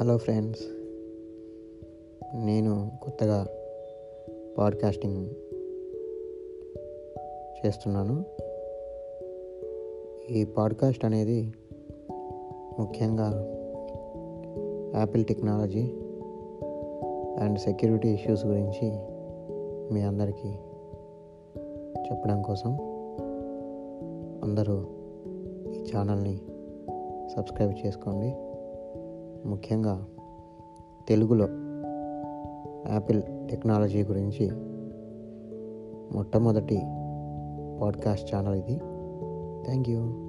Hello friends నేను కొత్తగా podcasting చేస్తున్నాను. ఈ పాడ్కాస్ట్ అనేది ముఖ్యంగా Apple technology and security issues గురించి మీ అందరికీ చెప్పడం కోసం అందరూ ఈ ఛానల్ని సబ్స్క్రైబ్ చేసుకోండి. ముఖ్యంగా తెలుగులో యాపిల్ టెక్నాలజీ గురించి మొట్టమొదటి పాడ్కాస్ట్ ఛానల్ ఇది. Thank you.